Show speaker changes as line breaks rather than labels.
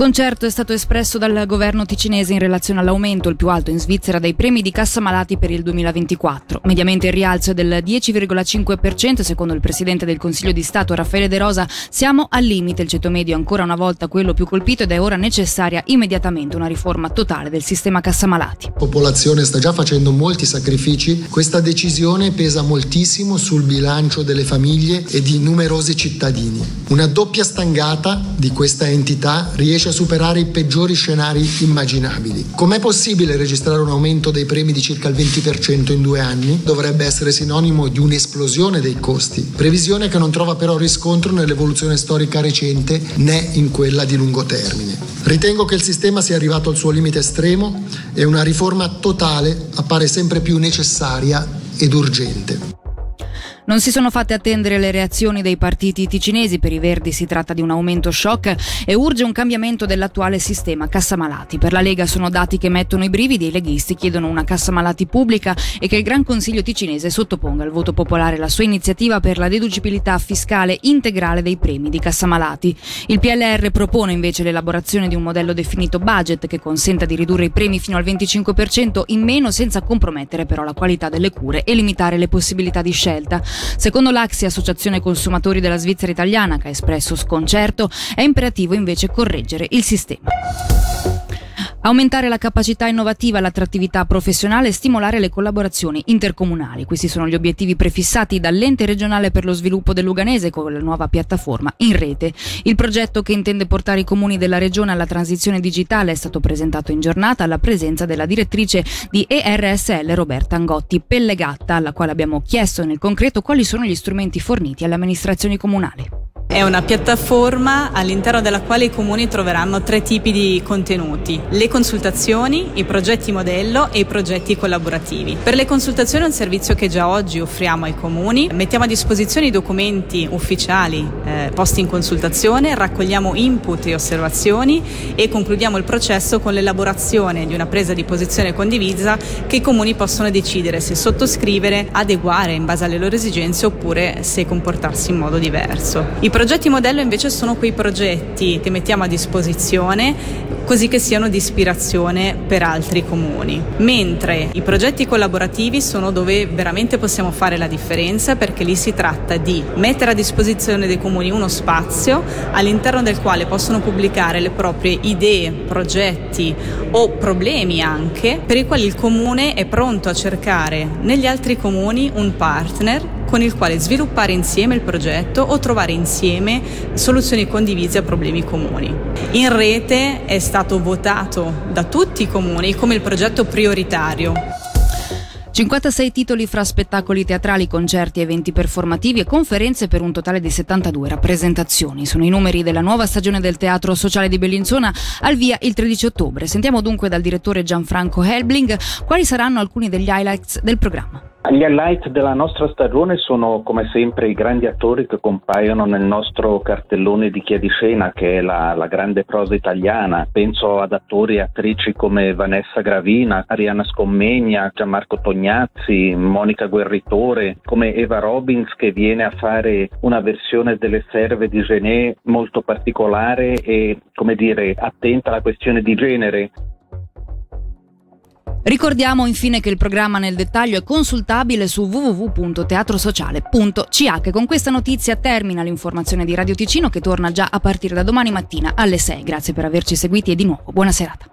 Sconcerto è stato espresso dal governo ticinese in relazione all'aumento, il più alto in Svizzera, dei premi di cassa malati per il 2024. Mediamente il rialzo è del 10,5% secondo il Presidente del Consiglio di Stato Raffaele De Rosa. Siamo al limite, il ceto medio è ancora una volta quello più colpito ed è ora necessaria immediatamente una riforma totale del sistema cassa malati.
La popolazione sta già facendo molti sacrifici, questa decisione pesa moltissimo sul bilancio delle famiglie e di numerosi cittadini. Una doppia stangata di questa entità riesce a superare i peggiori scenari immaginabili. Com'è possibile registrare un aumento dei premi di circa il 20% in due anni? Dovrebbe essere sinonimo di un'esplosione dei costi, previsione che non trova però riscontro nell'evoluzione storica recente né in quella di lungo termine. Ritengo che il sistema sia arrivato al suo limite estremo e una riforma totale appare sempre più necessaria ed urgente.
Non si sono fatte attendere le reazioni dei partiti ticinesi, per i Verdi si tratta di un aumento shock e urge un cambiamento dell'attuale sistema cassa malati. Per la Lega sono dati che mettono i brividi i leghisti chiedono una cassa malati pubblica e che il Gran Consiglio ticinese sottoponga al voto popolare la sua iniziativa per la deducibilità fiscale integrale dei premi di cassa malati. Il PLR propone invece l'elaborazione di un modello definito budget che consenta di ridurre i premi fino al 25% in meno senza compromettere però la qualità delle cure e limitare le possibilità di scelta. Secondo l'Axi, Associazione Consumatori della Svizzera Italiana, che ha espresso sconcerto, è imperativo invece correggere il sistema. Aumentare la capacità innovativa l'attrattività professionale e stimolare le collaborazioni intercomunali. Questi sono gli obiettivi prefissati dall'ente regionale per lo sviluppo del Luganese con la nuova piattaforma in rete. Il progetto che intende portare i comuni della regione alla transizione digitale è stato presentato in giornata alla presenza della direttrice di ERSL Roberta Angotti Pellegatta, alla quale abbiamo chiesto nel concreto quali sono gli strumenti forniti alle amministrazioni comunali.
È una piattaforma all'interno della quale i comuni troveranno tre tipi di contenuti, le consultazioni, i progetti modello e i progetti collaborativi. Per le consultazioni è un servizio che già oggi offriamo ai comuni, mettiamo a disposizione i documenti ufficiali eh, posti in consultazione, raccogliamo input e osservazioni e concludiamo il processo con l'elaborazione di una presa di posizione condivisa che i comuni possono decidere se sottoscrivere, adeguare in base alle loro esigenze oppure se comportarsi in modo diverso. I progetti modello invece sono quei progetti che mettiamo a disposizione così che siano di ispirazione per altri comuni, mentre i progetti collaborativi sono dove veramente possiamo fare la differenza perché lì si tratta di mettere a disposizione dei comuni uno spazio all'interno del quale possono pubblicare le proprie idee, progetti o problemi anche per i quali il comune è pronto a cercare negli altri comuni un partner con il quale sviluppare insieme il progetto o trovare insieme soluzioni condivise a problemi comuni. In rete è stato votato da tutti i comuni come il progetto prioritario.
56 titoli fra spettacoli teatrali, concerti, eventi performativi e conferenze per un totale di 72 rappresentazioni. Sono i numeri della nuova stagione del Teatro Sociale di Bellinzona al via il 13 ottobre. Sentiamo dunque dal direttore Gianfranco Helbling quali saranno alcuni degli highlights del programma.
Gli highlight della nostra stagione sono come sempre i grandi attori che compaiono nel nostro cartellone di Chiadiscena che è la, la grande prosa italiana. Penso ad attori e attrici come Vanessa Gravina, Ariana Scommegna, Gianmarco Tognazzi, Monica Guerritore, come Eva Robbins che viene a fare una versione delle serve di Genet molto particolare e come dire attenta alla questione di genere.
Ricordiamo infine che il programma nel dettaglio è consultabile su www.teatrosociale.ch. Con questa notizia termina l'informazione di Radio Ticino che torna già a partire da domani mattina alle 6. Grazie per averci seguiti e di nuovo buona serata.